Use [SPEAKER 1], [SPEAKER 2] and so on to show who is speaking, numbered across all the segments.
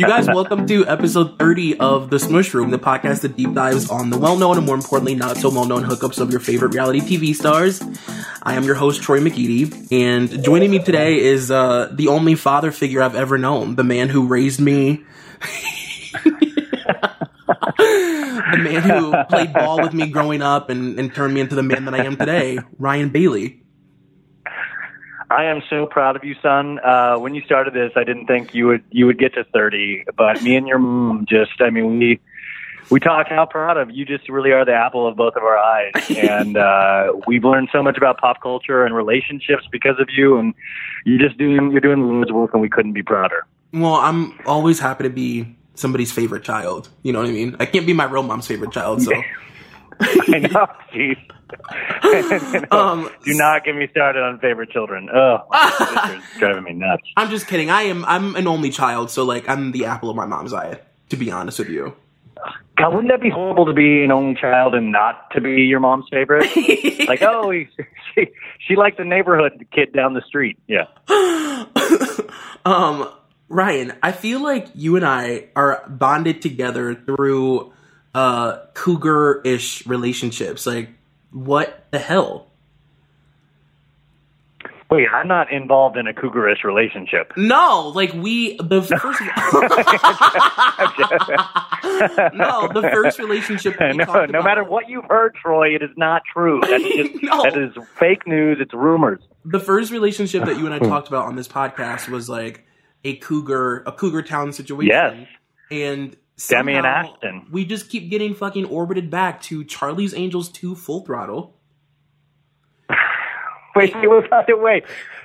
[SPEAKER 1] You guys, welcome to episode 30 of The Smush Room, the podcast that deep dives on the well known and more importantly, not so well known hookups of your favorite reality TV stars. I am your host, Troy McEady, and joining me today is uh, the only father figure I've ever known, the man who raised me. the man who played ball with me growing up and, and turned me into the man that I am today, Ryan Bailey.
[SPEAKER 2] I am so proud of you, son. Uh, when you started this, I didn't think you would you would get to thirty, but me and your mom just, I mean, we we talk how proud of you. Just really are the apple of both of our eyes, and uh, we've learned so much about pop culture and relationships because of you. And you're just doing you're doing the Lord's work, and we couldn't be prouder.
[SPEAKER 1] Well, I'm always happy to be somebody's favorite child. You know what I mean? I can't be my real mom's favorite child, so.
[SPEAKER 2] I know, jeez. um, Do not get me started on favorite children. Oh, my driving me nuts.
[SPEAKER 1] I'm just kidding. I am. I'm an only child, so like I'm the apple of my mom's eye. To be honest with you.
[SPEAKER 2] God, wouldn't that be horrible to be an only child and not to be your mom's favorite? like, oh, she she liked the neighborhood kid down the street. Yeah.
[SPEAKER 1] um, Ryan, I feel like you and I are bonded together through uh cougar-ish relationships. Like what the hell?
[SPEAKER 2] Wait, I'm not involved in a cougarish relationship.
[SPEAKER 1] No, like we the first. no, the first relationship.
[SPEAKER 2] no, no matter what you've heard, Troy, it is not true. That is just, no. that is fake news. It's rumors.
[SPEAKER 1] The first relationship that you and I talked about on this podcast was like a cougar, a cougar town situation.
[SPEAKER 2] Yes,
[SPEAKER 1] and
[SPEAKER 2] Demi and Ashton.
[SPEAKER 1] We just keep getting fucking orbited back to Charlie's Angels 2 Full Throttle.
[SPEAKER 2] wait, wait, wait.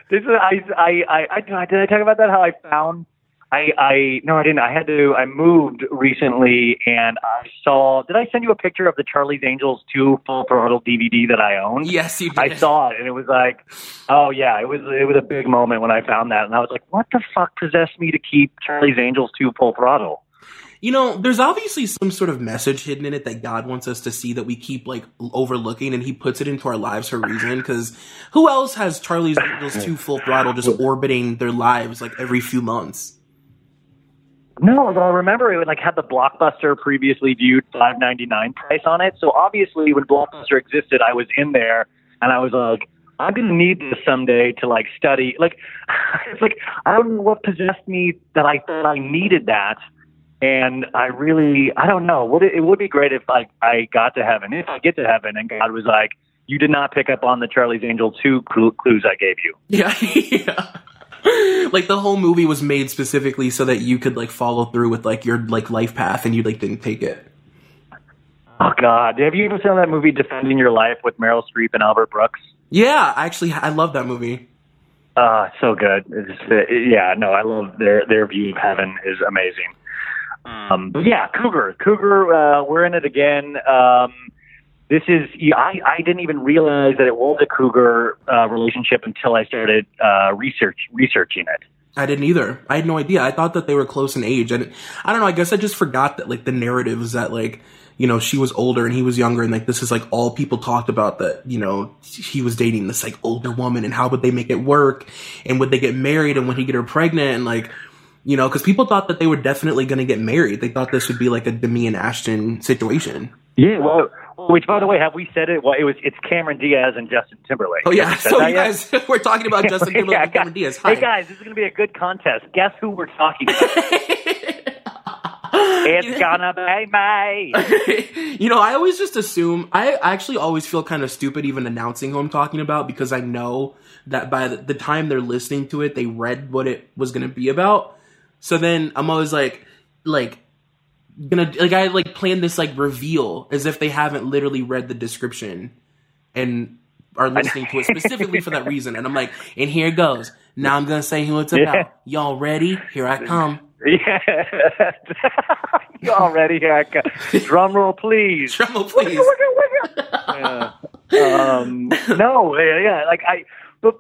[SPEAKER 2] This is I, I, I, I, did I talk about that? How I found I, I no, I didn't. I had to. I moved recently, and I saw. Did I send you a picture of the Charlie's Angels two full throttle DVD that I own?
[SPEAKER 1] Yes, you did.
[SPEAKER 2] I saw it, and it was like, oh yeah, it was. It was a big moment when I found that, and I was like, what the fuck possessed me to keep Charlie's Angels two full throttle?
[SPEAKER 1] You know, there's obviously some sort of message hidden in it that God wants us to see that we keep like overlooking, and He puts it into our lives for reason. Because who else has Charlie's Angels two full throttle just orbiting their lives like every few months?
[SPEAKER 2] No, I remember it would like had the Blockbuster previously viewed five ninety nine price on it. So obviously, when Blockbuster existed, I was in there, and I was like. I'm gonna need this someday to like study. Like, it's like I don't know what possessed me that I thought I needed that, and I really, I don't know. Would it, it would be great if I, I got to heaven, if I get to heaven, and God was like, "You did not pick up on the Charlie's Angel two clues I gave you."
[SPEAKER 1] Yeah, yeah. like the whole movie was made specifically so that you could like follow through with like your like life path, and you like didn't take it.
[SPEAKER 2] Oh God, have you ever seen that movie Defending Your Life with Meryl Streep and Albert Brooks?
[SPEAKER 1] Yeah, I actually, I love that movie.
[SPEAKER 2] Uh, so good. It's, uh, yeah, no, I love their their view of heaven is amazing. Um, yeah, Cougar, Cougar, uh, we're in it again. Um, this is I, I didn't even realize that it was a Cougar uh, relationship until I started uh, research researching it.
[SPEAKER 1] I didn't either. I had no idea. I thought that they were close in age, and I don't know. I guess I just forgot that like the narrative is that like you know she was older and he was younger, and like this is like all people talked about that you know he was dating this like older woman, and how would they make it work, and would they get married, and would he get her pregnant, and like you know, because people thought that they were definitely going to get married. They thought this would be like a Demi and Ashton situation.
[SPEAKER 2] Yeah, well, which by the way, have we said it? Well, it was it's Cameron Diaz and Justin Timberlake.
[SPEAKER 1] Oh yeah, so you guys, we're talking about Justin Timberlake yeah, and Cameron Diaz. Hi.
[SPEAKER 2] Hey guys, this is going to be a good contest. Guess who we're talking about? it's gonna be
[SPEAKER 1] me. you know, I always just assume. I actually always feel kind of stupid even announcing who I'm talking about because I know that by the time they're listening to it, they read what it was going to be about. So then I'm always like, like, gonna like I like plan this like reveal as if they haven't literally read the description and are listening to it specifically for that reason. And I'm like, and here it goes. Now I'm gonna say who it's about. Yeah. Y'all ready? Here I come.
[SPEAKER 2] Yeah. Y'all ready? Here I come. Drum roll, please.
[SPEAKER 1] Drum roll, please.
[SPEAKER 2] yeah. Um, no, yeah, like I, but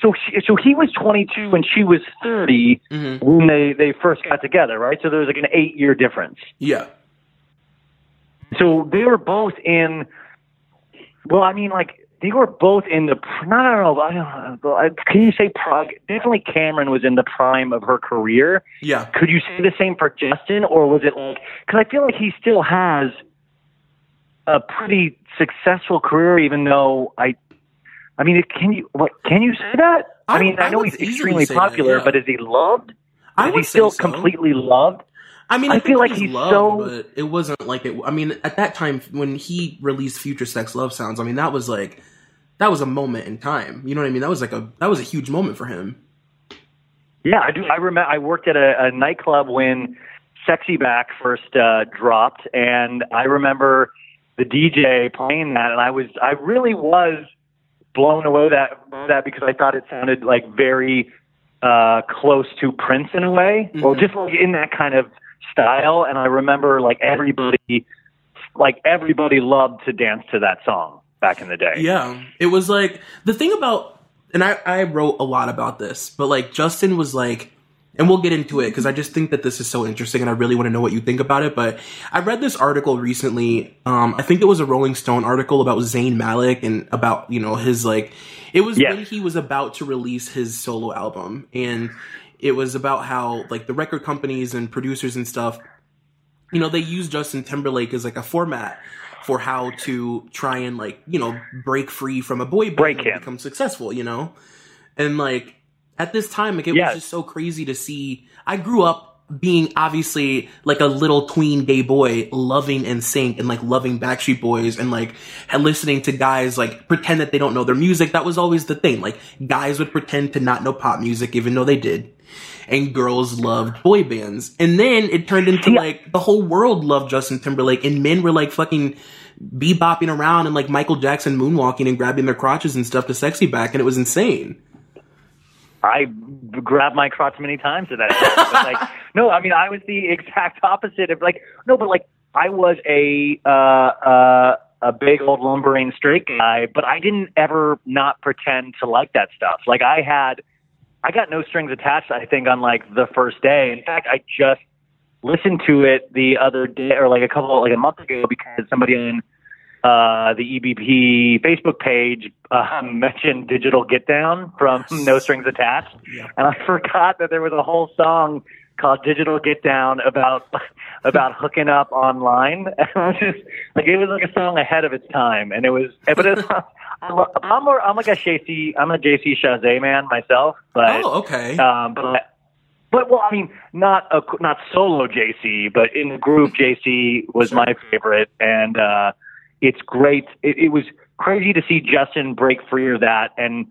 [SPEAKER 2] so she, so he was 22 and she was 30 mm-hmm. when they they first got together, right? So there was like an eight year difference.
[SPEAKER 1] Yeah.
[SPEAKER 2] So they were both in. Well, I mean, like they were both in the I don't know. I don't know can you say prog? Definitely, Cameron was in the prime of her career.
[SPEAKER 1] Yeah.
[SPEAKER 2] Could you say the same for Justin, or was it like? Because I feel like he still has a pretty successful career, even though I. I mean, can you what? Can you say that? I,
[SPEAKER 1] I-
[SPEAKER 2] mean, I,
[SPEAKER 1] I
[SPEAKER 2] know he's extremely
[SPEAKER 1] say that,
[SPEAKER 2] popular,
[SPEAKER 1] yeah.
[SPEAKER 2] but is he loved?
[SPEAKER 1] I
[SPEAKER 2] is
[SPEAKER 1] would
[SPEAKER 2] he still
[SPEAKER 1] so.
[SPEAKER 2] completely loved?
[SPEAKER 1] I mean, I,
[SPEAKER 2] I feel like
[SPEAKER 1] he's
[SPEAKER 2] he's
[SPEAKER 1] loved,
[SPEAKER 2] so-
[SPEAKER 1] but it wasn't like it. I mean, at that time when he released "Future Sex Love Sounds," I mean, that was like that was a moment in time. You know what I mean? That was like a that was a huge moment for him.
[SPEAKER 2] Yeah, I do. I remember I worked at a, a nightclub when "Sexy Back" first uh, dropped, and I remember the DJ playing that, and I was I really was blown away that that because I thought it sounded like very uh, close to Prince in a way, or
[SPEAKER 1] Mhm.
[SPEAKER 2] just like in that kind of style. And I remember like everybody, like everybody loved to dance to that song back in the day.
[SPEAKER 1] Yeah, it was like the thing about, and I I wrote a lot about this, but like Justin was like, and we'll get into it because I just think that this is so interesting, and I really want to know what you think about it. But I read this article recently. Um, I think it was a Rolling Stone article about Zayn Malik and about you know his like, it was
[SPEAKER 2] Yes.
[SPEAKER 1] when he was about to release his solo album, and it was about how like the record companies and producers and stuff you know, they use Justin Timberlake as like a format for how to try and like, you know, break free from a boy band
[SPEAKER 2] Break
[SPEAKER 1] and
[SPEAKER 2] him.
[SPEAKER 1] become successful, you know? And like at this time, like it
[SPEAKER 2] Yes.
[SPEAKER 1] was just so crazy to see. I grew up being obviously like a little tween gay boy loving NSYNC and like loving Backstreet Boys and like and listening to guys like pretend that they don't know their music. That was always the thing. Like guys would pretend to not know pop music even though they did. And girls loved boy bands. And then it turned into
[SPEAKER 2] Yeah.
[SPEAKER 1] like the whole world loved Justin Timberlake and men were like fucking bebopping around and like Michael Jackson moonwalking and grabbing their crotches and stuff to sexy back and it was insane.
[SPEAKER 2] I grabbed my crotch many times at that. But like, no, I mean, I was the exact opposite of like, no, but like, I was a uh, uh, a big old lumbering straight guy, but I didn't ever not pretend to like that stuff. Like, I had, I got no strings attached. I think on like the first day. In fact, I just listened to it the other day, or like a couple, like a month ago, because somebody on uh, the EBP Facebook page uh, mentioned Digital Get Down from No Strings Attached.
[SPEAKER 1] Yeah.
[SPEAKER 2] And I forgot that there was a whole song called Digital Get Down about about hooking up online. I just like it was like a song ahead of its time, and it was. But it's, I'm, a- I'm more. I'm like a JC. I'm a JC Chasez man myself, but
[SPEAKER 1] oh, okay.
[SPEAKER 2] um, but but well, I mean, not a not solo JC, but in the group JC was my favorite, and uh, it's great. It, it was crazy to see Justin break free of that and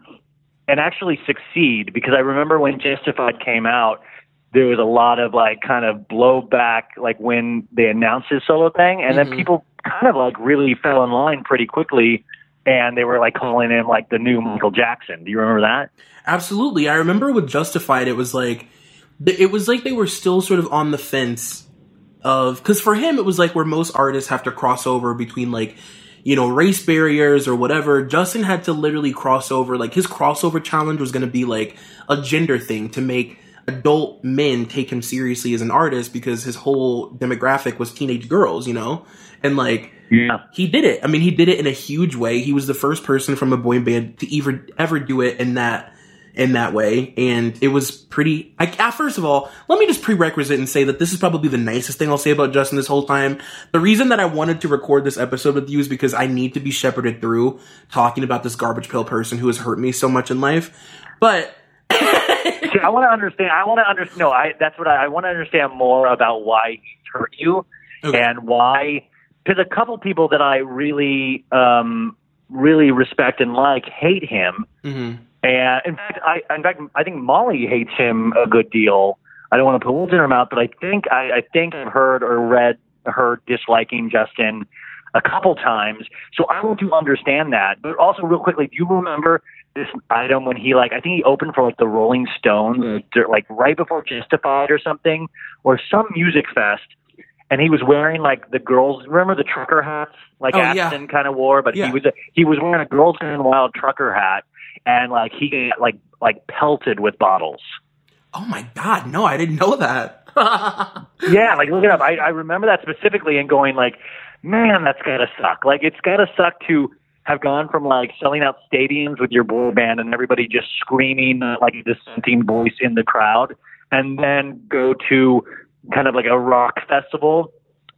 [SPEAKER 2] and actually succeed because I remember when Justified came out, there was a lot of like kind of blowback, like when they announced his solo thing, and
[SPEAKER 1] Mhm.
[SPEAKER 2] then people kind of like really fell in line pretty quickly. And they were like calling him like the new Michael Jackson. Do you remember that?
[SPEAKER 1] Absolutely. I remember with Justified, it was like, it was like they were still sort of on the fence of, because for him, it was like where most artists have to cross over between like, you know, race barriers or whatever. Justin had to literally cross over, like his crossover challenge was going to be like a gender thing to make adult men take him seriously as an artist because his whole demographic was teenage girls, you know? And like,
[SPEAKER 2] Yeah.
[SPEAKER 1] he did it. I mean, he did it in a huge way. He was the first person from a boy band to ever ever do it in that in that way, and it was pretty. I, first of all, let me just prerequisite and say that this is probably the nicest thing I'll say about Justin this whole time. The reason that I wanted to record this episode with you is because I need to be shepherded through talking about this garbage pill person who has hurt me so much in life. But
[SPEAKER 2] See, I want to understand. I want to understand. No, I. That's what I, I want to understand more about why he hurt you
[SPEAKER 1] Okay.
[SPEAKER 2] and why. Because a couple people that I really, um, really respect and like hate him.
[SPEAKER 1] mhm.
[SPEAKER 2] And in fact, I, in fact, I think Molly hates him a good deal. I don't want to put words in her mouth, but I think I, I think I've heard or read her disliking Justin a couple times. So I want to understand that. But also, real quickly, do you remember this item when he like I think he opened for like the Rolling Stones, mm. uh, like right before Justified or something, or some music fest. And he was wearing like the girls. Remember the trucker hats, like
[SPEAKER 1] Oh, yeah.
[SPEAKER 2] Kind of wore, but
[SPEAKER 1] Yeah.
[SPEAKER 2] he was a, he was wearing a girls gone wild trucker hat, and like he got like like pelted with bottles.
[SPEAKER 1] oh my god, no, I didn't know that.
[SPEAKER 2] Yeah, like look it up. I, I remember that specifically and going like, man, that's gotta suck. Like it's gotta suck to have gone from like selling out stadiums with your boy band and everybody just screaming uh, like a dissenting voice in the crowd, and then go to kind of like a rock festival,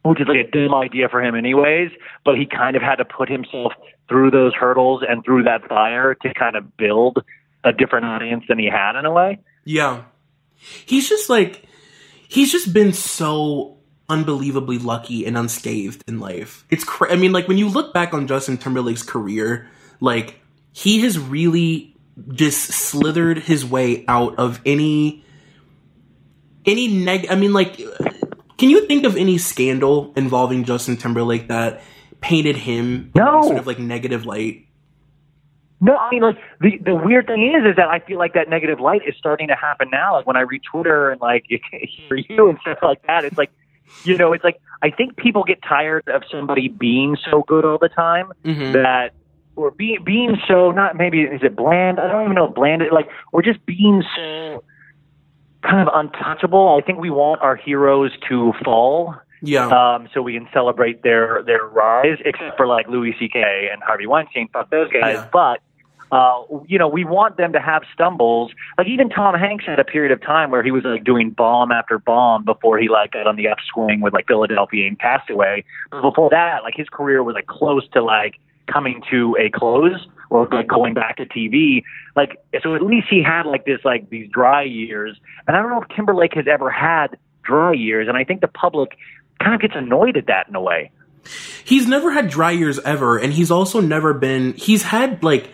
[SPEAKER 2] which is like a dumb idea for him anyways. But he kind of had to put himself through those hurdles and through that fire to kind of build a different audience than he had in a way.
[SPEAKER 1] Yeah. He's just like he's just been so unbelievably lucky and unscathed in life. It's cra- I mean like when you look back on Justin Timberlake's career, like he has really just slithered his way out of any any neg I mean like can you think of any scandal involving Justin Timberlake that painted him
[SPEAKER 2] no.
[SPEAKER 1] in sort of like negative light?
[SPEAKER 2] No, I mean, like the the weird thing is, is that I feel like that negative light is starting to happen now. Like when I read Twitter and like hear you and stuff like that, it's like, you know, it's like I think people get tired of somebody being so good all the time
[SPEAKER 1] Mhm.
[SPEAKER 2] that, or being being so not maybe is it bland? I don't even know bland like, or just being so kind of untouchable. I think we want our heroes to fall
[SPEAKER 1] Yeah.
[SPEAKER 2] um, so we can celebrate their their rise, except for like Louis C.K. and Harvey Weinstein. Fuck those guys.
[SPEAKER 1] Yeah.
[SPEAKER 2] But uh, you know, we want them to have stumbles. Like even Tom Hanks had a period of time where he was like doing bomb after bomb before he like got on the upswing with like Philadelphia and Castaway. But before that, like his career was like close to like coming to a close or like going back to TV. Like so, at least he had like this like these dry years. And I don't know if Timberlake has ever had dry years. And I think the public kind of gets annoyed at that in a way.
[SPEAKER 1] he's never had dry years ever and he's also never been he's had like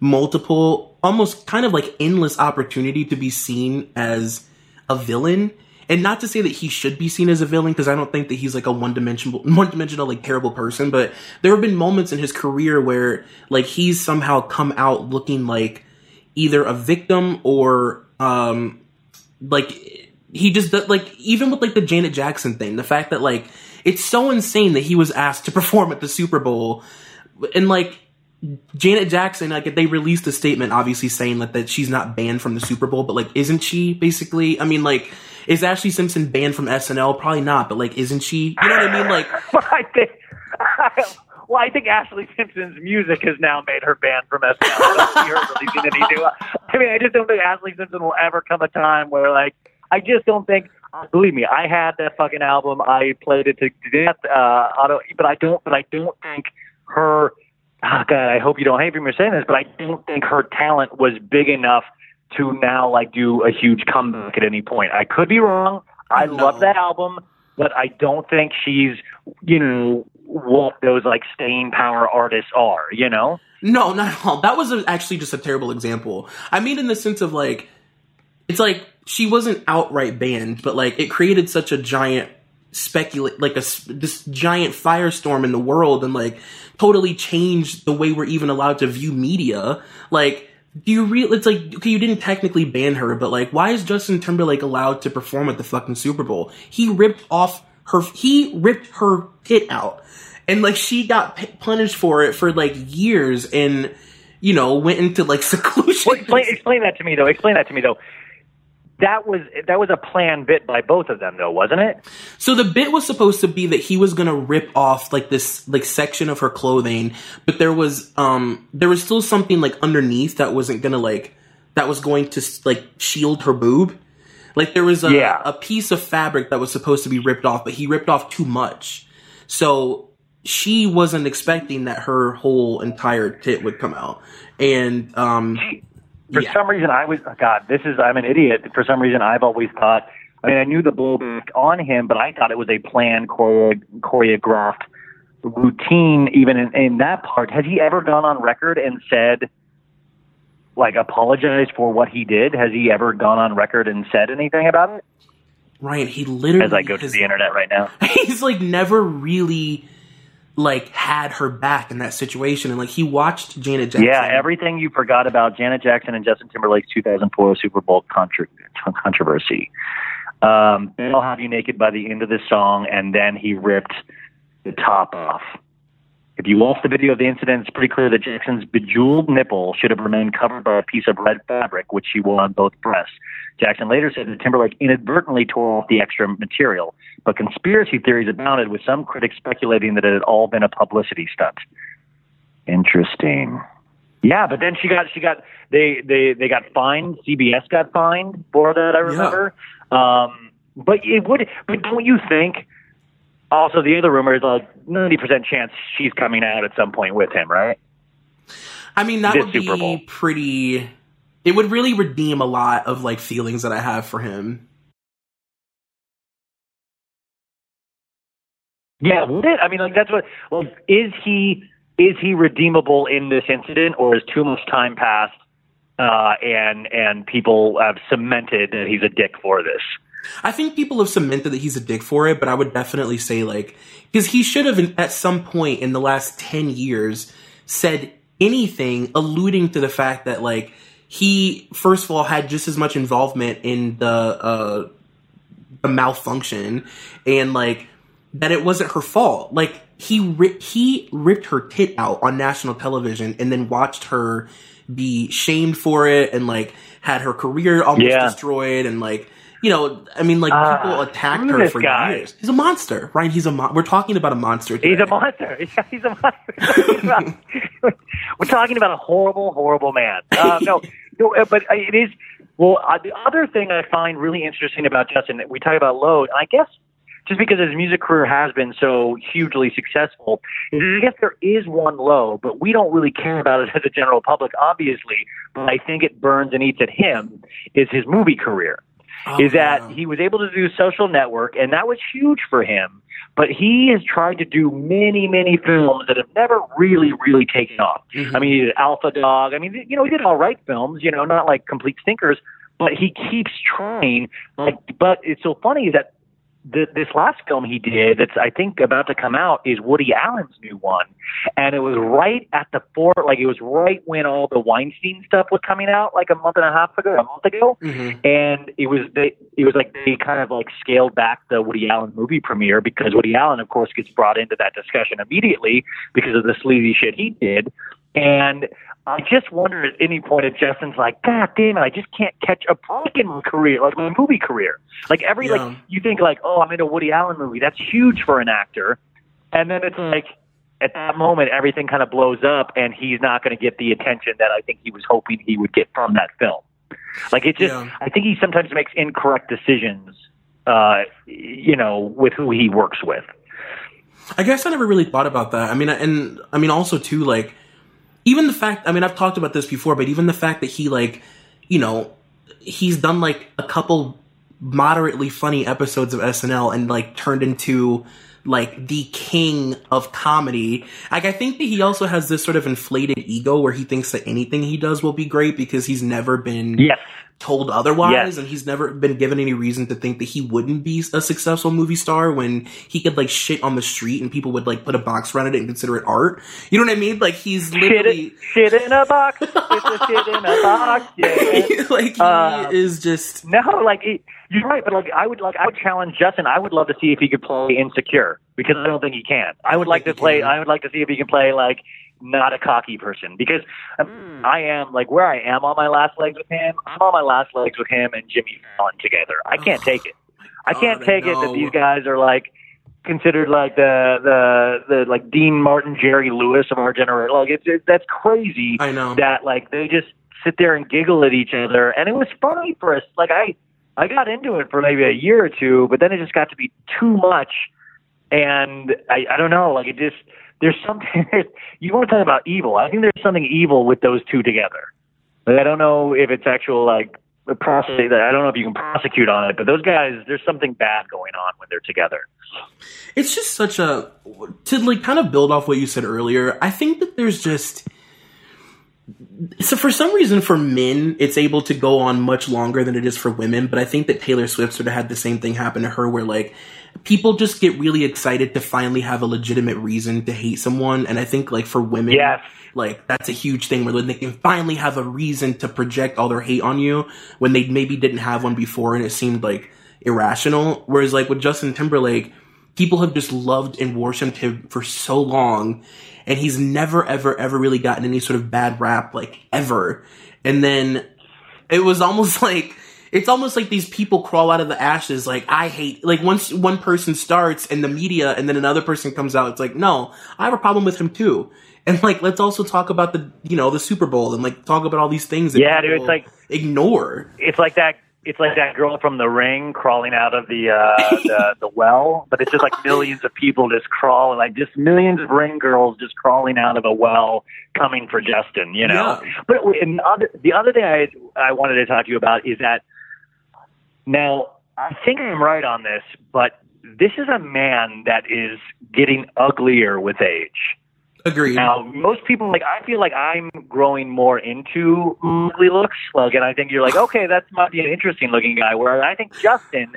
[SPEAKER 1] multiple almost kind of like endless opportunity to be seen as a villain and not to say that he should be seen as a villain because I don't think that he's like a one dimensional one dimensional like terrible person but there have been moments in his career where like he's somehow come out looking like either a victim or um like he just like even with like the Janet Jackson thing, the fact that like it's so insane that he was asked to perform at the Super Bowl, and like Janet Jackson, like they released a statement, obviously saying like that she's not banned from the Super Bowl, but like isn't she basically? I mean, like is Ashlee Simpson banned from SNL? Probably not, but like isn't she? You know what I mean? Like
[SPEAKER 2] I think, well, I think Ashlee Simpson's music has now made her banned from SNL. I don't see her releasing any. I mean, I just don't think Ashlee Simpson will ever come a time where, like, I just don't think. Believe me, I had that fucking album. I played it to death. Uh, auto, but I don't. But I don't think her. Oh God, I hope you don't hate me for saying this, but I don't think her talent was big enough to now like do a huge comeback at any point. I could be wrong. I
[SPEAKER 1] No.
[SPEAKER 2] love that album, but I don't think she's, you know, what those like staying power artists are, you know?
[SPEAKER 1] No, not at all. That was a, actually just a terrible example. I mean, in the sense of like, it's like she wasn't outright banned, but like it created such a giant speculate, like a this giant firestorm in the world, and like totally change the way we're even allowed to view media. Like, do you really? It's like okay, you didn't technically ban her, but like, why is Justin Timberlake allowed to perform at the fucking Super Bowl? He ripped off her. He ripped her tit out and like she got punished for it for like years and you know went into like seclusion
[SPEAKER 2] explain, explain that to me though. Explain that to me though. That was that was a planned bit by both of them though, wasn't it?
[SPEAKER 1] so the bit was supposed to be that he was gonna rip off like this like section of her clothing but there was um there was still something like underneath that wasn't gonna like that was going to like shield her boob like there was a,
[SPEAKER 2] Yeah.
[SPEAKER 1] a piece of fabric that was supposed to be ripped off but he ripped off too much so she wasn't expecting that her whole entire tit would come out and um
[SPEAKER 2] For
[SPEAKER 1] Yeah.
[SPEAKER 2] some reason, I was oh God. This is I'm an idiot. For some reason, I've always thought. I mean, I knew the blowback hmm. on him, but I thought it was a planned choreo- choreographed routine. Even in, in that part, has he ever gone on record and said, like, apologized for what he did? Has he ever gone on record and said anything about it?
[SPEAKER 1] Ryan, he literally
[SPEAKER 2] As I go to the internet right now.
[SPEAKER 1] he's like never really like had her back in that situation and like he watched Janet Jackson.
[SPEAKER 2] Yeah, everything you forgot about Janet Jackson and Justin Timberlake's 2004 Super Bowl contro- controversy. Um, I'll have you naked by the end of this song, and then he ripped the top off. If you watch the video of the incident, it's pretty clear that Jackson's bejeweled nipple should have remained covered by a piece of red fabric, which she wore on both breasts. Jackson later said that Timberlake inadvertently tore off the extra material, but conspiracy theories abounded, with some critics speculating that it had all been a publicity stunt. Interesting. Yeah, but then she got she got they they they got fined. CBS got fined for that. I remember. Um, but it would. But don't you think? Also, the other rumor is a ninety percent chance she's coming out at some point with him, right?
[SPEAKER 1] I mean, that
[SPEAKER 2] This
[SPEAKER 1] would
[SPEAKER 2] Super
[SPEAKER 1] be
[SPEAKER 2] Bowl.
[SPEAKER 1] pretty. It would really redeem a lot of like feelings that I have for him.
[SPEAKER 2] Yeah, would it? I mean, like that's what. Well, is he is he redeemable in this incident, or is too much time passed, uh, and and people have cemented that he's a dick for this?
[SPEAKER 1] I think people have cemented that he's a dick for it, but I would definitely say like because he should have at some point in the last ten years said anything alluding to the fact that like he first of all had just as much involvement in the uh the malfunction and like that it wasn't her fault. Like he ri- he ripped her tit out on national television and then watched her be shamed for it and like had her career almost
[SPEAKER 2] Yeah.
[SPEAKER 1] destroyed and like you know I mean like
[SPEAKER 2] Ah,
[SPEAKER 1] people attacked her for
[SPEAKER 2] guy.
[SPEAKER 1] years. He's a monster, right? He's a mon- we're talking about a monster.
[SPEAKER 2] He's a monster. Yeah, he's a monster. We're talking about a horrible, horrible man. Uh, no, no, uh, but uh, it is. Well, uh, the other thing I find really interesting about Justin, we talk about load, and I guess just because his music career has been so hugely successful, is I guess there is one low, but we don't really care about it as a general public, obviously. But I think it burns and eats at him is his movie career
[SPEAKER 1] Oh,
[SPEAKER 2] is that
[SPEAKER 1] yeah.
[SPEAKER 2] he was able to do social network and that was huge for him. But he has tried to do many many films that have never really really taken off.
[SPEAKER 1] Mhm.
[SPEAKER 2] i mean he did alpha dog. I mean you know he did all right films you know not like complete stinkers but he keeps trying. Like but it's so funny is that the, this last film he did that's I think about to come out is Woody Allen's new one, and it was right at the four like it was right when all the Weinstein stuff was coming out like a month and a half ago, a month ago,
[SPEAKER 1] Mhm.
[SPEAKER 2] and it was they it was like they kind of like scaled back the Woody Allen movie premiere because Woody Allen of course gets brought into that discussion immediately because of the sleazy shit he did and I just wonder at any point if Justin's like, God damn it, I just can't catch a break in my career, like my movie career. Like every
[SPEAKER 1] Yeah.
[SPEAKER 2] like you think like, oh, I'm in a Woody Allen movie. That's huge for an actor. And then it's like at that moment everything kind of blows up and he's not going to get the attention that I think he was hoping he would get from that film. Like it just
[SPEAKER 1] Yeah.
[SPEAKER 2] I think he sometimes makes incorrect decisions uh you know with who he works with.
[SPEAKER 1] I guess I never really thought about that. I mean, and I mean also too, like even the fact. I mean, I've talked about this before, but even the fact that he like, you know, he's done like a couple moderately funny episodes of SNL and like turned into like the king of comedy. Like I think that he also has this sort of inflated ego where he thinks that anything he does will be great because he's never been
[SPEAKER 2] Yes.
[SPEAKER 1] Told otherwise
[SPEAKER 2] Yes.
[SPEAKER 1] and he's never been given any reason to think that he wouldn't be a successful movie star when he could like shit on the street and people would like put a box around it and consider it art you know what i mean like he's literally
[SPEAKER 2] it, shit in a box. It's a shit in a box. Yeah.
[SPEAKER 1] like he
[SPEAKER 2] Uh,
[SPEAKER 1] is just
[SPEAKER 2] No, like it, you're right, but like I would like I would challenge Justin. I would love to see if he could play Insecure because I don't think he can. I would like to play. I would like to see if he can play like not a cocky person because um, I am like where I am on my last legs with him. I'm on my last legs with him and Jimmy Fallon together. I can't take it. I can't
[SPEAKER 1] God, I
[SPEAKER 2] take it that these guys are like considered like the the the like Dean Martin, Jerry Lewis of our generation. Like it's it, that's crazy
[SPEAKER 1] i know
[SPEAKER 2] that like they just sit there and giggle at each other and it was funny for us like i i got into it for maybe a year or two but then it just got to be too much and i i don't know like it just there's something you want to talk about evil. I think there's something evil with those two together. Like, i don't know if it's actual like a prosecute i don't know if you can prosecute on it but those guys there's something bad going on when they're together.
[SPEAKER 1] It's just such a to like kind of build off what you said earlier i think that there's just so for some reason for men it's able to go on much longer than it is for women but i think that taylor swift sort of had the same thing happen to her where like people just get really excited to finally have a legitimate reason to hate someone. And i think like for women
[SPEAKER 2] Yes.
[SPEAKER 1] like that's a huge thing where they can finally have a reason to project all their hate on you when they maybe didn't have one before and it seemed like irrational. Whereas like with justin timberlake people have just loved and worshipped him for so long and he's never ever ever really gotten any sort of bad rap like ever. And then it was almost like it's almost like these people crawl out of the ashes. Like I hate, like once one person starts and the media, and then another person comes out, it's like, no, I have a problem with him too. And like, let's also talk about the, you know, the Super Bowl and like talk about all these things. That
[SPEAKER 2] Yeah, dude, it's like
[SPEAKER 1] ignore.
[SPEAKER 2] it's like that it's like that girl from the ring crawling out of the uh the, the well but it's just like millions of people just crawling like just millions of ring girls just crawling out of a well coming for justin you know
[SPEAKER 1] Yeah.
[SPEAKER 2] but and the other the other thing i i wanted to talk to you about is that now i think i'm right on this but this is a man that is getting uglier with age
[SPEAKER 1] Agreed.
[SPEAKER 2] now, most people like I feel like I'm growing more into ugly looks. Like, and I think you're like, okay, that might be an interesting looking guy. Where I think Justin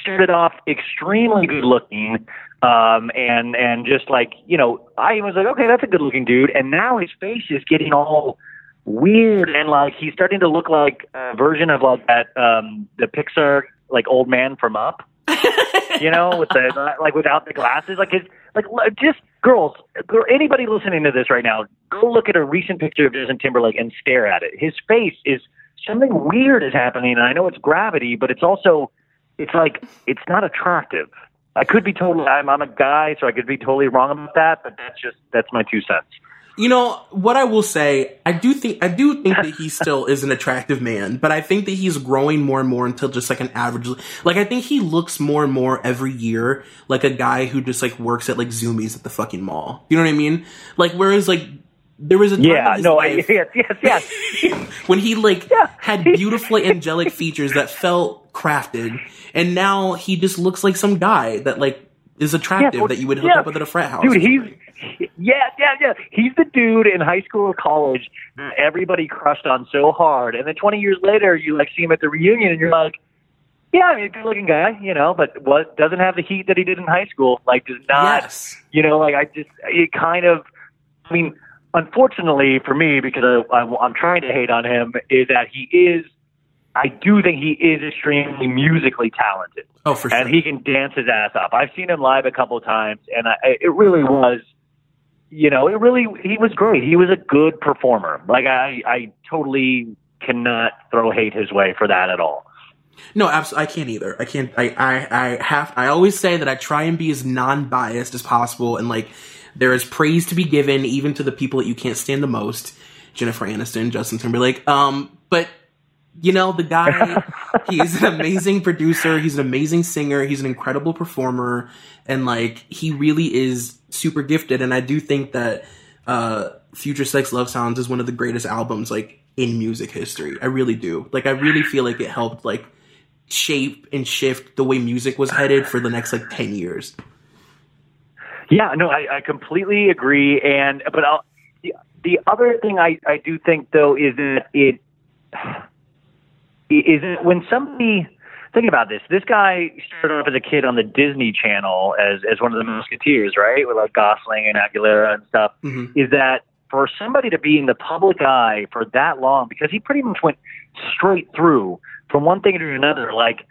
[SPEAKER 2] started off extremely good looking, um, and and just like you know, I was like, okay, that's a good looking dude. And now his face is getting all weird, and like he's starting to look like a version of like that um, the Pixar like old man from Up you know, with the like without the glasses, like his like just girls, girl, anybody listening to this right now, go look at a recent picture of Justin Timberlake and stare at it. His face is something weird is happening, and I know it's gravity, but it's also it's like it's not attractive. I could be totally. I'm, I'm a guy, so I could be totally wrong about that, but that's just that's my two cents.
[SPEAKER 1] You know what I will say. I do think I do think that he still is an attractive man, but I think that he's growing more and more until just like an average. Like I think he looks more and more every year like a guy who just like works at like Zumiez at the fucking mall. You know what I mean? Like whereas like there was a time
[SPEAKER 2] Yeah, no, I, yes, yes, yes.
[SPEAKER 1] when he like
[SPEAKER 2] Yeah.
[SPEAKER 1] had beautifully angelic features that felt crafted, and now he just looks like some guy that like is attractive
[SPEAKER 2] well,
[SPEAKER 1] that you would hook
[SPEAKER 2] yeah.
[SPEAKER 1] up with at a frat house.
[SPEAKER 2] Dude, he's yeah, yeah, yeah. He's the dude in high school or college that everybody crushed on so hard, and then 20 years later, you like see him at the reunion, and you're like, yeah, I mean, good looking guy, you know, but what doesn't have the heat that he did in high school. Like, does not,
[SPEAKER 1] yes.
[SPEAKER 2] you know, like I just it kind of. I mean, unfortunately for me, because I, I, I'm trying to hate on him, is that he is. I do think he is extremely musically talented
[SPEAKER 1] Oh, for sure.
[SPEAKER 2] and he can dance his ass off. I've seen him live a couple times, and I, it really was, you know, it really he was great. He was a good performer. Like I, I totally cannot throw hate his way for that at all.
[SPEAKER 1] No, absolutely. I can't either. I can't. I, I, I have. I always say that I try and be as non-biased as possible, and like there is praise to be given, even to the people that you can't stand the most, Jennifer Aniston, Justin Timberlake. Um, but you know, the guy, he's an amazing producer. He's an amazing singer. He's an incredible performer, and like he really is super gifted. And I do think that uh, Future Sex Love Sounds is one of the greatest albums like in music history. I really do. Like I really feel like it helped like shape and shift the way music was headed for the next like 10 years.
[SPEAKER 2] Yeah, no, I, I completely agree. And but I'll, the the other thing I I do think though is that it is that when somebody think about this, this guy started off as a kid on the Disney Channel as as one of the Musketeers, right, with like Gosling and Aguilera and stuff.
[SPEAKER 1] Mhm.
[SPEAKER 2] Is that for somebody to be in the public eye for that long because he pretty much went straight through from one thing to another, like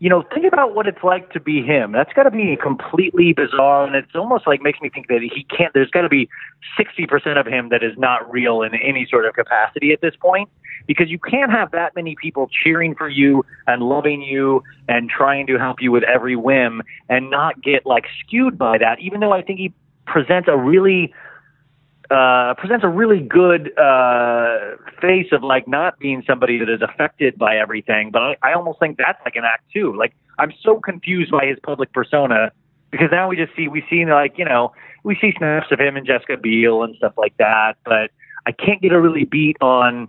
[SPEAKER 2] you know, think about what it's like to be him. That's got to be completely bizarre, and it's almost like makes me think that he can't. There's got to be sixty percent of him that is not real in any sort of capacity at this point, because you can't have that many people cheering for you and loving you and trying to help you with every whim, and not get like skewed by that. Even though I think he presents a really uh, presents a really good uh, face of like not being somebody that is affected by everything. But I, I almost think that's like an act too. Like I'm so confused by his public persona because now we just see we see like you know we see snaps of him and Jessica Biel and stuff like that. But I can't get a really beat on.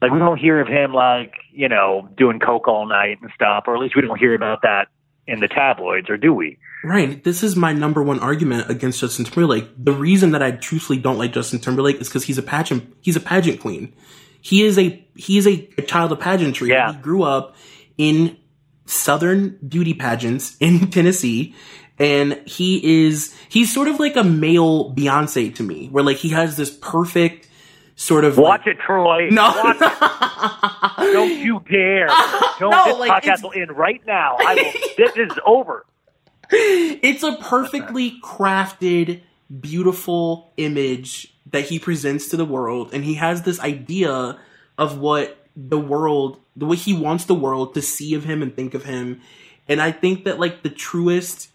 [SPEAKER 2] Like we don't hear of him like you know doing coke all night and stuff, or at least we don't hear about that in the tabloids, or do we?
[SPEAKER 1] Right. This is my number one argument against Justin Timberlake. The reason that I truthfully don't like Justin Timberlake is because he's a pageant, he's a pageant queen. He is a, he is a, a child of pageantry.
[SPEAKER 2] Yeah.
[SPEAKER 1] He grew up in southern beauty pageants in Tennessee. And he is, he's sort of like a male Beyonce to me, where like he has this perfect sort of
[SPEAKER 2] Watch
[SPEAKER 1] like,
[SPEAKER 2] it, Troy.
[SPEAKER 1] No,
[SPEAKER 2] Watch it. Don't you dare! Don't
[SPEAKER 1] No, like,
[SPEAKER 2] podcast will end right now. I will. this is over.
[SPEAKER 1] it's a perfectly crafted, beautiful image that he presents to the world, and he has this idea of what the world, the way he wants the world to see of him and think of him. And I think that like the truest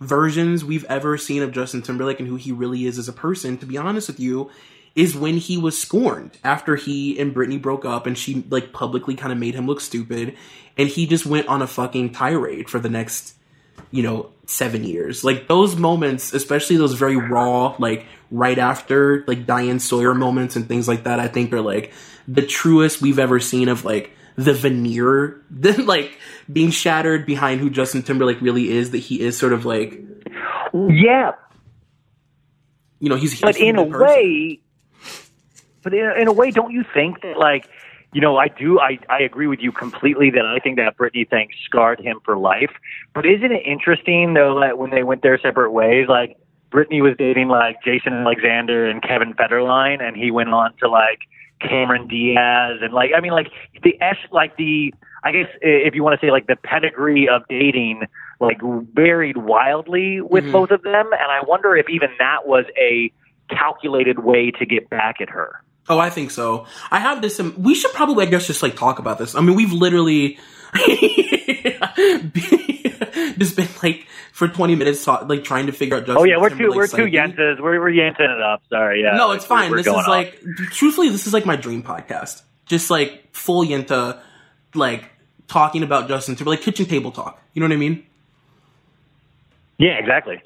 [SPEAKER 1] versions we've ever seen of Justin Timberlake and who he really is as a person, to be honest with you, is when he was scorned after he and Britney broke up and she like publicly kind of made him look stupid and he just went on a fucking tirade for the next you know 7 years. Like those moments, especially those very raw like right after like Diane Sawyer moments and things like that I think are like the truest we've ever seen of like the veneer then like being shattered behind who Justin Timberlake really is that he is sort of like
[SPEAKER 2] yeah
[SPEAKER 1] you know he's, he's
[SPEAKER 2] but in a
[SPEAKER 1] person.
[SPEAKER 2] way but in, in a way, don't you think that like, you know, I do, I, I agree with you completely that I think that Britney thing scarred him for life. But isn't it interesting though that when they went their separate ways, like Britney was dating like Jason Alexander and Kevin Federline, and he went on to like Cameron Diaz and like, I mean, like the S, like the, I guess if you want to say like the pedigree of dating, like varied wildly with
[SPEAKER 1] Mhm.
[SPEAKER 2] both of them, and I wonder if even that was a calculated way to get back at her.
[SPEAKER 1] Oh, I think so. I have this. Um, we should probably, I guess, just like talk about this. I mean, we've literally just been like for twenty minutes, talk, like trying to figure out. Justin
[SPEAKER 2] Oh yeah, we're two we're two. Yentas. We're we're Yenting it up. Sorry, yeah.
[SPEAKER 1] No, it's
[SPEAKER 2] We're-
[SPEAKER 1] fine.
[SPEAKER 2] we're
[SPEAKER 1] this
[SPEAKER 2] going
[SPEAKER 1] is
[SPEAKER 2] off.
[SPEAKER 1] like, truthfully, this is like my dream podcast. Just like full Yenta, like talking about Justin Timberlake, kitchen table talk. You know what I mean?
[SPEAKER 2] yeah, exactly.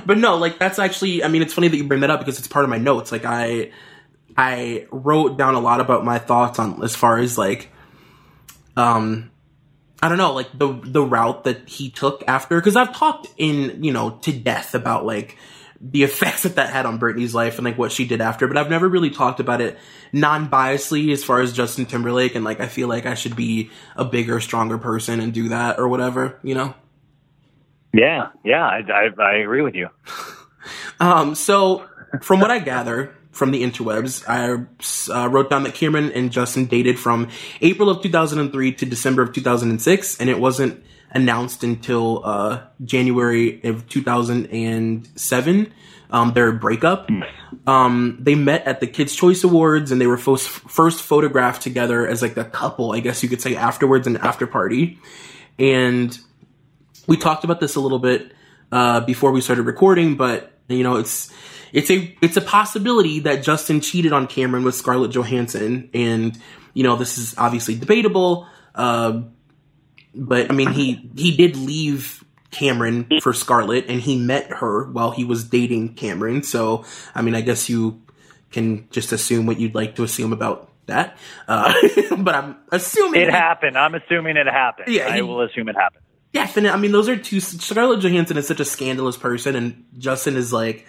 [SPEAKER 1] but no, like that's actually I mean it's funny that you bring that up because it's part of my notes. Like I I wrote down a lot about my thoughts on as far as like um I don't know, like the the route that he took after because I've talked in, you know, to death about like the effects that that had on Britney's life and like what she did after, but I've never really talked about it non-biasedly as far as Justin Timberlake and like I feel like I should be a bigger, stronger person and do that or whatever, you know?
[SPEAKER 2] Yeah, yeah, I, I I agree with you.
[SPEAKER 1] Um, so from what I gather from the interwebs, I uh, wrote down that Cameron and Justin dated from April of 2003 to December of 2006, and it wasn't announced until uh, January of 2007. Um, their breakup. Um, they met at the Kids Choice Awards, and they were first, first photographed together as like a couple, I guess you could say, afterwards, an after party. And we talked about this a little bit uh, before we started recording, but you know, it's it's a it's a possibility that Justin cheated on Cameron with Scarlett Johansson, and you know, this is obviously debatable. Uh, but I mean, he he did leave Cameron for Scarlett, and he met her while he was dating Cameron. So, I mean, I guess you can just assume what you'd like to assume about that. Uh, but I'm assuming
[SPEAKER 2] It happened. I'm assuming it happened.
[SPEAKER 1] Yeah,
[SPEAKER 2] I will assume it happened.
[SPEAKER 1] Definite. I mean, those are two. Scarlett Johansson is such a scandalous person, and Justin is like,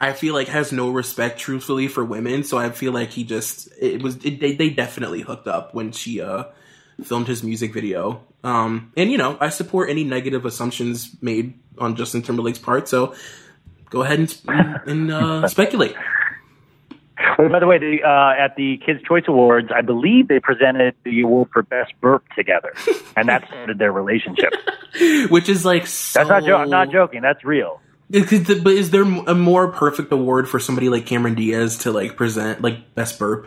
[SPEAKER 1] I feel like has no respect, truthfully, for women. So I feel like he just it was it, they they definitely hooked up when she uh filmed his music video. Um, and you know, I support any negative assumptions made on Justin Timberlake's part. So go ahead and and uh, speculate.
[SPEAKER 2] Oh, by the way, the, uh, at the Kids Choice Awards, I believe they presented the award for best burp together, and that started their relationship.
[SPEAKER 1] Which is like so.
[SPEAKER 2] That's not jo- I'm not joking. That's real.
[SPEAKER 1] The- But is there a more perfect award for somebody like Cameron Diaz to like present like best burp?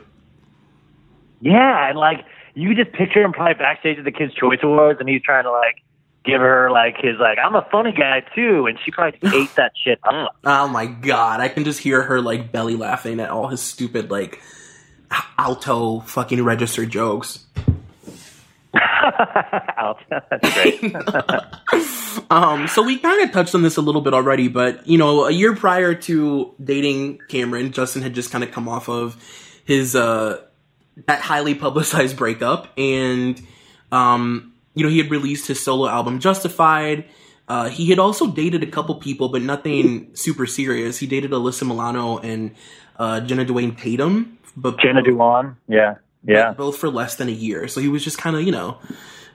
[SPEAKER 2] Yeah, and like you just picture him probably backstage at the Kids Choice Awards, and he's trying to like give her like his like I'm a funny guy too, and she probably ate that shit up.
[SPEAKER 1] Oh my god, I can just hear her like belly laughing at all his stupid like alto fucking register jokes.
[SPEAKER 2] Out. That's great.
[SPEAKER 1] Um, so we kind of touched on this a little bit already, but you know, a year prior to dating Cameron, Justin had just kind of come off of his uh that highly publicized breakup, and um, you know, he had released his solo album Justified. Uh, he had also dated a couple people, but nothing super serious. He dated Alyssa Milano and uh, Jenna Dewan Tatum, but
[SPEAKER 2] Jenna Dewan. Yeah, yeah.
[SPEAKER 1] both for less than a year. So he was just kind of, you know,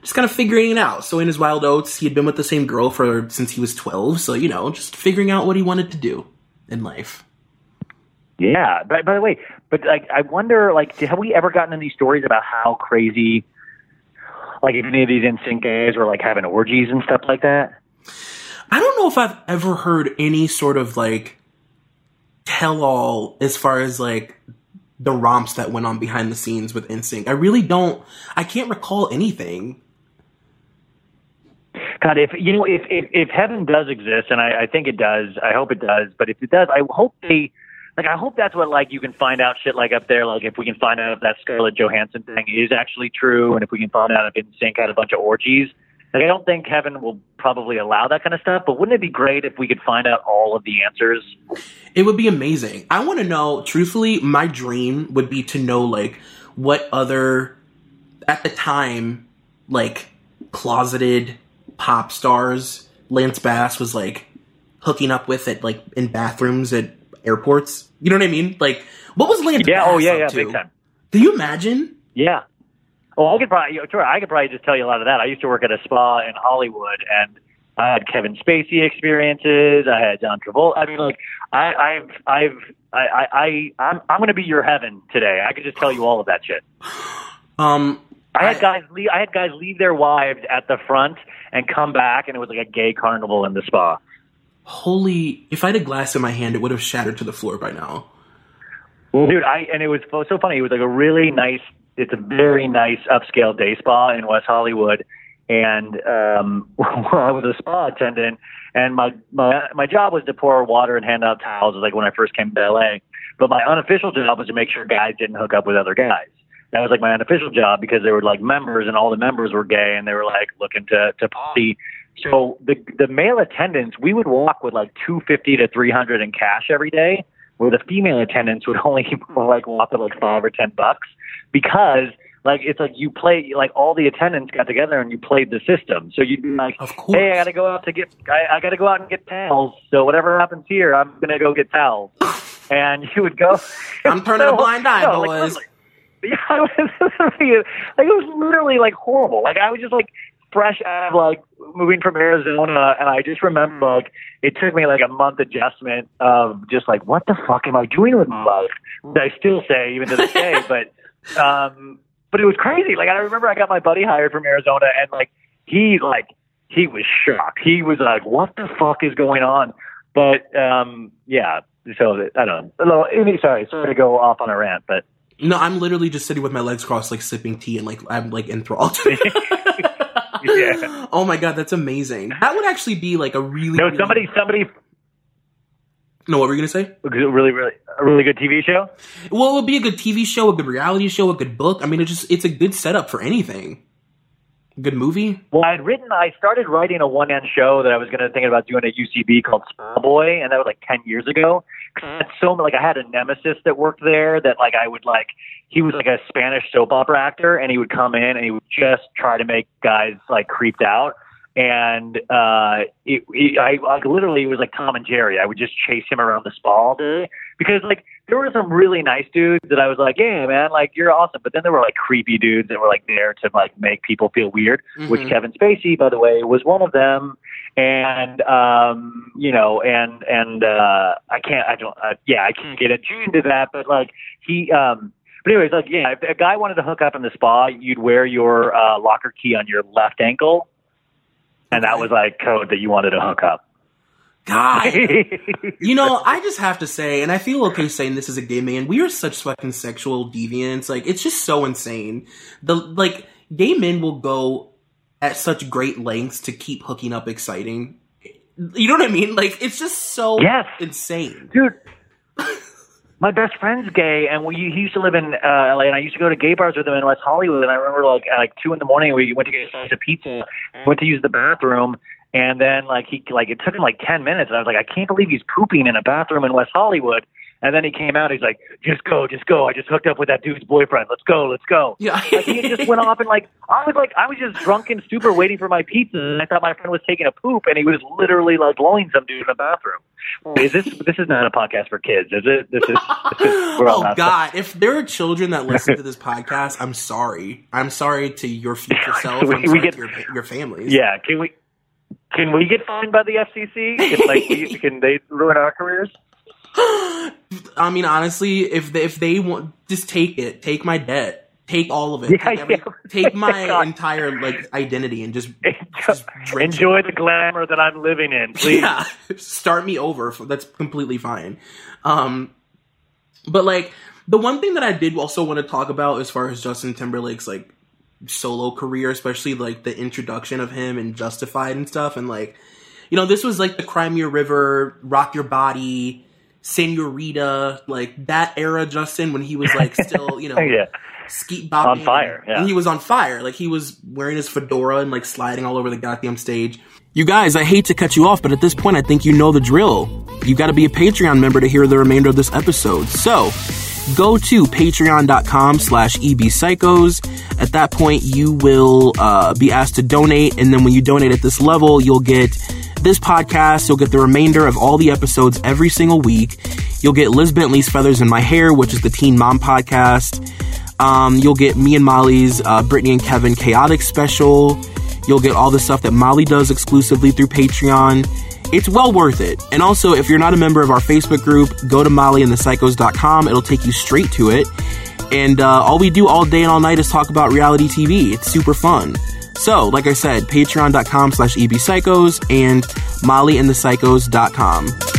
[SPEAKER 1] just kind of figuring it out. So in his wild oats, he had been with the same girl for since he was 12. So, you know, just figuring out what he wanted to do in life.
[SPEAKER 2] Yeah. By, by the way, but like, I wonder, like, have we ever gotten any stories about how crazy, like, if any of these NSYNC guys were like having orgies and stuff like that?
[SPEAKER 1] I don't know if I've ever heard any sort of like tell all as far as like the romps that went on behind the scenes with NSYNC. I really don't. I can't recall anything.
[SPEAKER 2] God, if you know, if if, if heaven does exist, and I, I think it does, I hope it does. But if it does, I hope they, like, I hope that's what like you can find out shit like up there. Like, if we can find out if that Scarlett Johansson thing is actually true, and if we can find out if NSYNC had a bunch of orgies. Like, I don't think heaven will probably allow that kind of stuff. But wouldn't it be great if we could find out all of the answers?
[SPEAKER 1] It would be amazing. I want to know. Truthfully, my dream would be to know like what other at the time like closeted pop stars Lance Bass was like hooking up with at like in bathrooms at airports. You know what I mean? Like, what was Lance?
[SPEAKER 2] Yeah.
[SPEAKER 1] Oh, Bass
[SPEAKER 2] Oh, yeah, yeah.
[SPEAKER 1] to?
[SPEAKER 2] Big time.
[SPEAKER 1] Can you imagine?
[SPEAKER 2] Yeah. Oh, I could probably, sure, I could probably just tell you a lot of that. I used to work at a spa in Hollywood, and I had Kevin Spacey experiences. I had John Travolta. I mean, like, I, I've, I've, I, I, I I'm, I'm going to be your heaven today. I could just tell you all of that shit.
[SPEAKER 1] Um,
[SPEAKER 2] I had
[SPEAKER 1] I-
[SPEAKER 2] guys leave. I had guys leave their wives at the front and come back, and it was like a gay carnival in the spa.
[SPEAKER 1] holy! If I had a glass in my hand, it would have shattered to the floor by now.
[SPEAKER 2] Dude, I and it was so funny. It was like a really nice. It's a very nice upscale day spa in West Hollywood, and um, I was a spa attendant, and my my my job was to pour water and hand out towels. Like when I first came to LA, but my unofficial job was to make sure guys didn't hook up with other guys. That was like my unofficial job because they were like members, and all the members were gay, and they were like looking to to party. So the the male attendants, we would walk with like two fifty to three hundred in cash every day where the female attendants would only like walk with like five or ten bucks because like it's like you play like all the attendants got together and you played the system. So you'd be like, hey, I got to go out to get I, I got to go out and get towels. So whatever happens here, I'm gonna go get towels. and you would go.
[SPEAKER 1] I'm turning a blind eye,
[SPEAKER 2] No, like,
[SPEAKER 1] boys.
[SPEAKER 2] literally- yeah, it was like it was literally like horrible. Like I was just like fresh out of like moving from Arizona, and I just remember mm. like it took me like a month adjustment of just like what the fuck am I doing with my mm. life? That I still say even to this day, but um, but it was crazy. Like I remember I got my buddy hired from Arizona, and like he like he was shocked. He was like, "What the fuck is going on?" But um, yeah. So I don't know. Sorry, sorry to go off on a rant, but
[SPEAKER 1] No, I'm literally just sitting with my legs crossed, like sipping tea, and like I'm like enthralled.
[SPEAKER 2] Yeah.
[SPEAKER 1] Oh my god, that's amazing. That would actually be like a really.
[SPEAKER 2] no,
[SPEAKER 1] really-
[SPEAKER 2] somebody, somebody,
[SPEAKER 1] No, what were you gonna say?
[SPEAKER 2] A really, really, a really good TV show.
[SPEAKER 1] Well, it would be a good TV show, a good reality show, a good book. I mean, it just it's a good setup for anything. Good movie.
[SPEAKER 2] Well, I had written, I started writing a one man show that I was going to think about doing at UCB called Small Boy, and that was like 10 years ago. 'Cause I had so like, I had a nemesis that worked there that, like, I would, like, he was like a Spanish soap opera actor, and he would come in and he would just try to make guys, like, creeped out. And uh, it, he, I like literally it was like Tom and Jerry. I would just chase him around the spa all day because like there were some really nice dudes that I was like, yeah, man, like you're awesome. But then there were like creepy dudes that were like there to like make people feel weird which
[SPEAKER 1] Mhm.
[SPEAKER 2] Kevin Spacey, by the way, was one of them. And um, you know, and and uh, I can't, I don't, uh, yeah, I can't get into that, but like he, um, but anyways, like yeah, if a guy wanted to hook up in the spa, you'd wear your uh, locker key on your left ankle, and that was like code that you wanted to hook up.
[SPEAKER 1] God, you know, I just have to say, and I feel okay saying this as a gay man. We are such fucking sexual deviants. Like, it's just so insane. The like, gay men will go at such great lengths to keep hooking up exciting. You know what I mean? Like, it's just so
[SPEAKER 2] Yes.
[SPEAKER 1] insane.
[SPEAKER 2] dude. My best friend's gay, and we, he used to live in uh, LA, and I used to go to gay bars with him in West Hollywood. And I remember, like, at like two in the morning, we went to get a slice of pizza, went to use the bathroom, and then like he like it took him like ten minutes, and I was like, I can't believe he's pooping in a bathroom in West Hollywood. And then he came out, he's like, just go, just go. I just hooked up with that dude's boyfriend. Let's go, let's go.
[SPEAKER 1] Yeah,
[SPEAKER 2] Like he just went off and like I was like I was just drunk and stupid waiting for my pizza and I thought my friend was taking a poop and he was literally like blowing some dude in the bathroom. Is this this is not a podcast for kids, is it? This is, this is we're all
[SPEAKER 1] oh God! If there are children that listen to this podcast, I'm sorry. I'm sorry to your future self.
[SPEAKER 2] We-
[SPEAKER 1] I'm
[SPEAKER 2] we get-
[SPEAKER 1] to your, your families.
[SPEAKER 2] Yeah, can we can we get fined by the FCC? Can, like, we- can they ruin our careers?
[SPEAKER 1] I mean, honestly, if they, if they want, just take it. Take my debt. Take all of it.
[SPEAKER 2] Yeah,
[SPEAKER 1] take, every-
[SPEAKER 2] yeah.
[SPEAKER 1] take my
[SPEAKER 2] God.
[SPEAKER 1] entire like identity and just, just.
[SPEAKER 2] Enjoy the glamour that I'm living in, please.
[SPEAKER 1] Yeah, start me over. That's completely fine. Um, but like The one thing that I did also want to talk about as far as Justin Timberlake's like solo career, especially like the introduction of him and Justified and stuff, and like, you know, this was like the Cry Me a River, Rock Your Body, Senorita, like that era, Justin, when he was like still, you know,
[SPEAKER 2] yeah.
[SPEAKER 1] Skeet
[SPEAKER 2] On fire, yeah.
[SPEAKER 1] And he was on fire. Like he was wearing his fedora and like sliding all over the goddamn stage. You guys, I hate to cut you off, but at this point, I think you know the drill. You've got to be a Patreon member to hear the remainder of this episode. So, go to patreon.com slash ebpsychos. At that point, you will uh, be asked to donate, and then when you donate at this level, you'll get this podcast, you'll get the remainder of all the episodes every single week. You'll get Liz Bentley's Feathers in My Hair, which is the Teen Mom podcast. Um, you'll get me and Molly's uh, Britney and Kevin Chaotic special. You'll get all the stuff that Molly does exclusively through Patreon. It's well worth it. And also, if you're not a member of our Facebook group, go to mollyandthepsychos.com. It'll take you straight to it. And uh, all we do all day and all night is talk about reality TV. It's super fun. So, like I said, patreon.com slash ebpsychos and mollyandthepsychos.com.